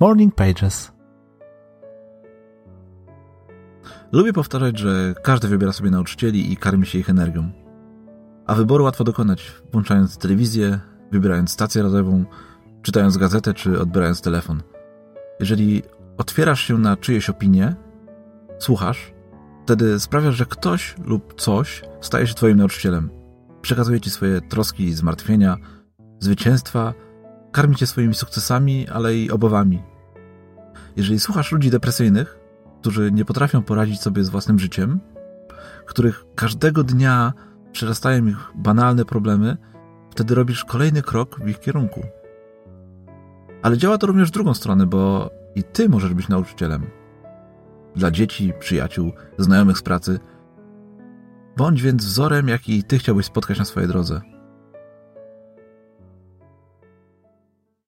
Morning Pages. Lubię powtarzać, że każdy wybiera sobie nauczycieli i karmi się ich energią. A wyboru łatwo dokonać, włączając telewizję, wybierając stację radiową, czytając gazetę czy odbierając telefon. Jeżeli otwierasz się na czyjeś opinie, słuchasz, wtedy sprawiasz, że ktoś lub coś staje się twoim nauczycielem. Przekazuje ci swoje troski i zmartwienia, zwycięstwa, karmi cię swoimi sukcesami, ale i obawami. Jeżeli słuchasz ludzi depresyjnych, którzy nie potrafią poradzić sobie z własnym życiem, których każdego dnia przerastają ich banalne problemy, wtedy robisz kolejny krok w ich kierunku. Ale działa to również w drugą stronę, bo i ty możesz być nauczycielem. Dla dzieci, przyjaciół, znajomych z pracy. Bądź więc wzorem, jaki ty chciałbyś spotkać na swojej drodze.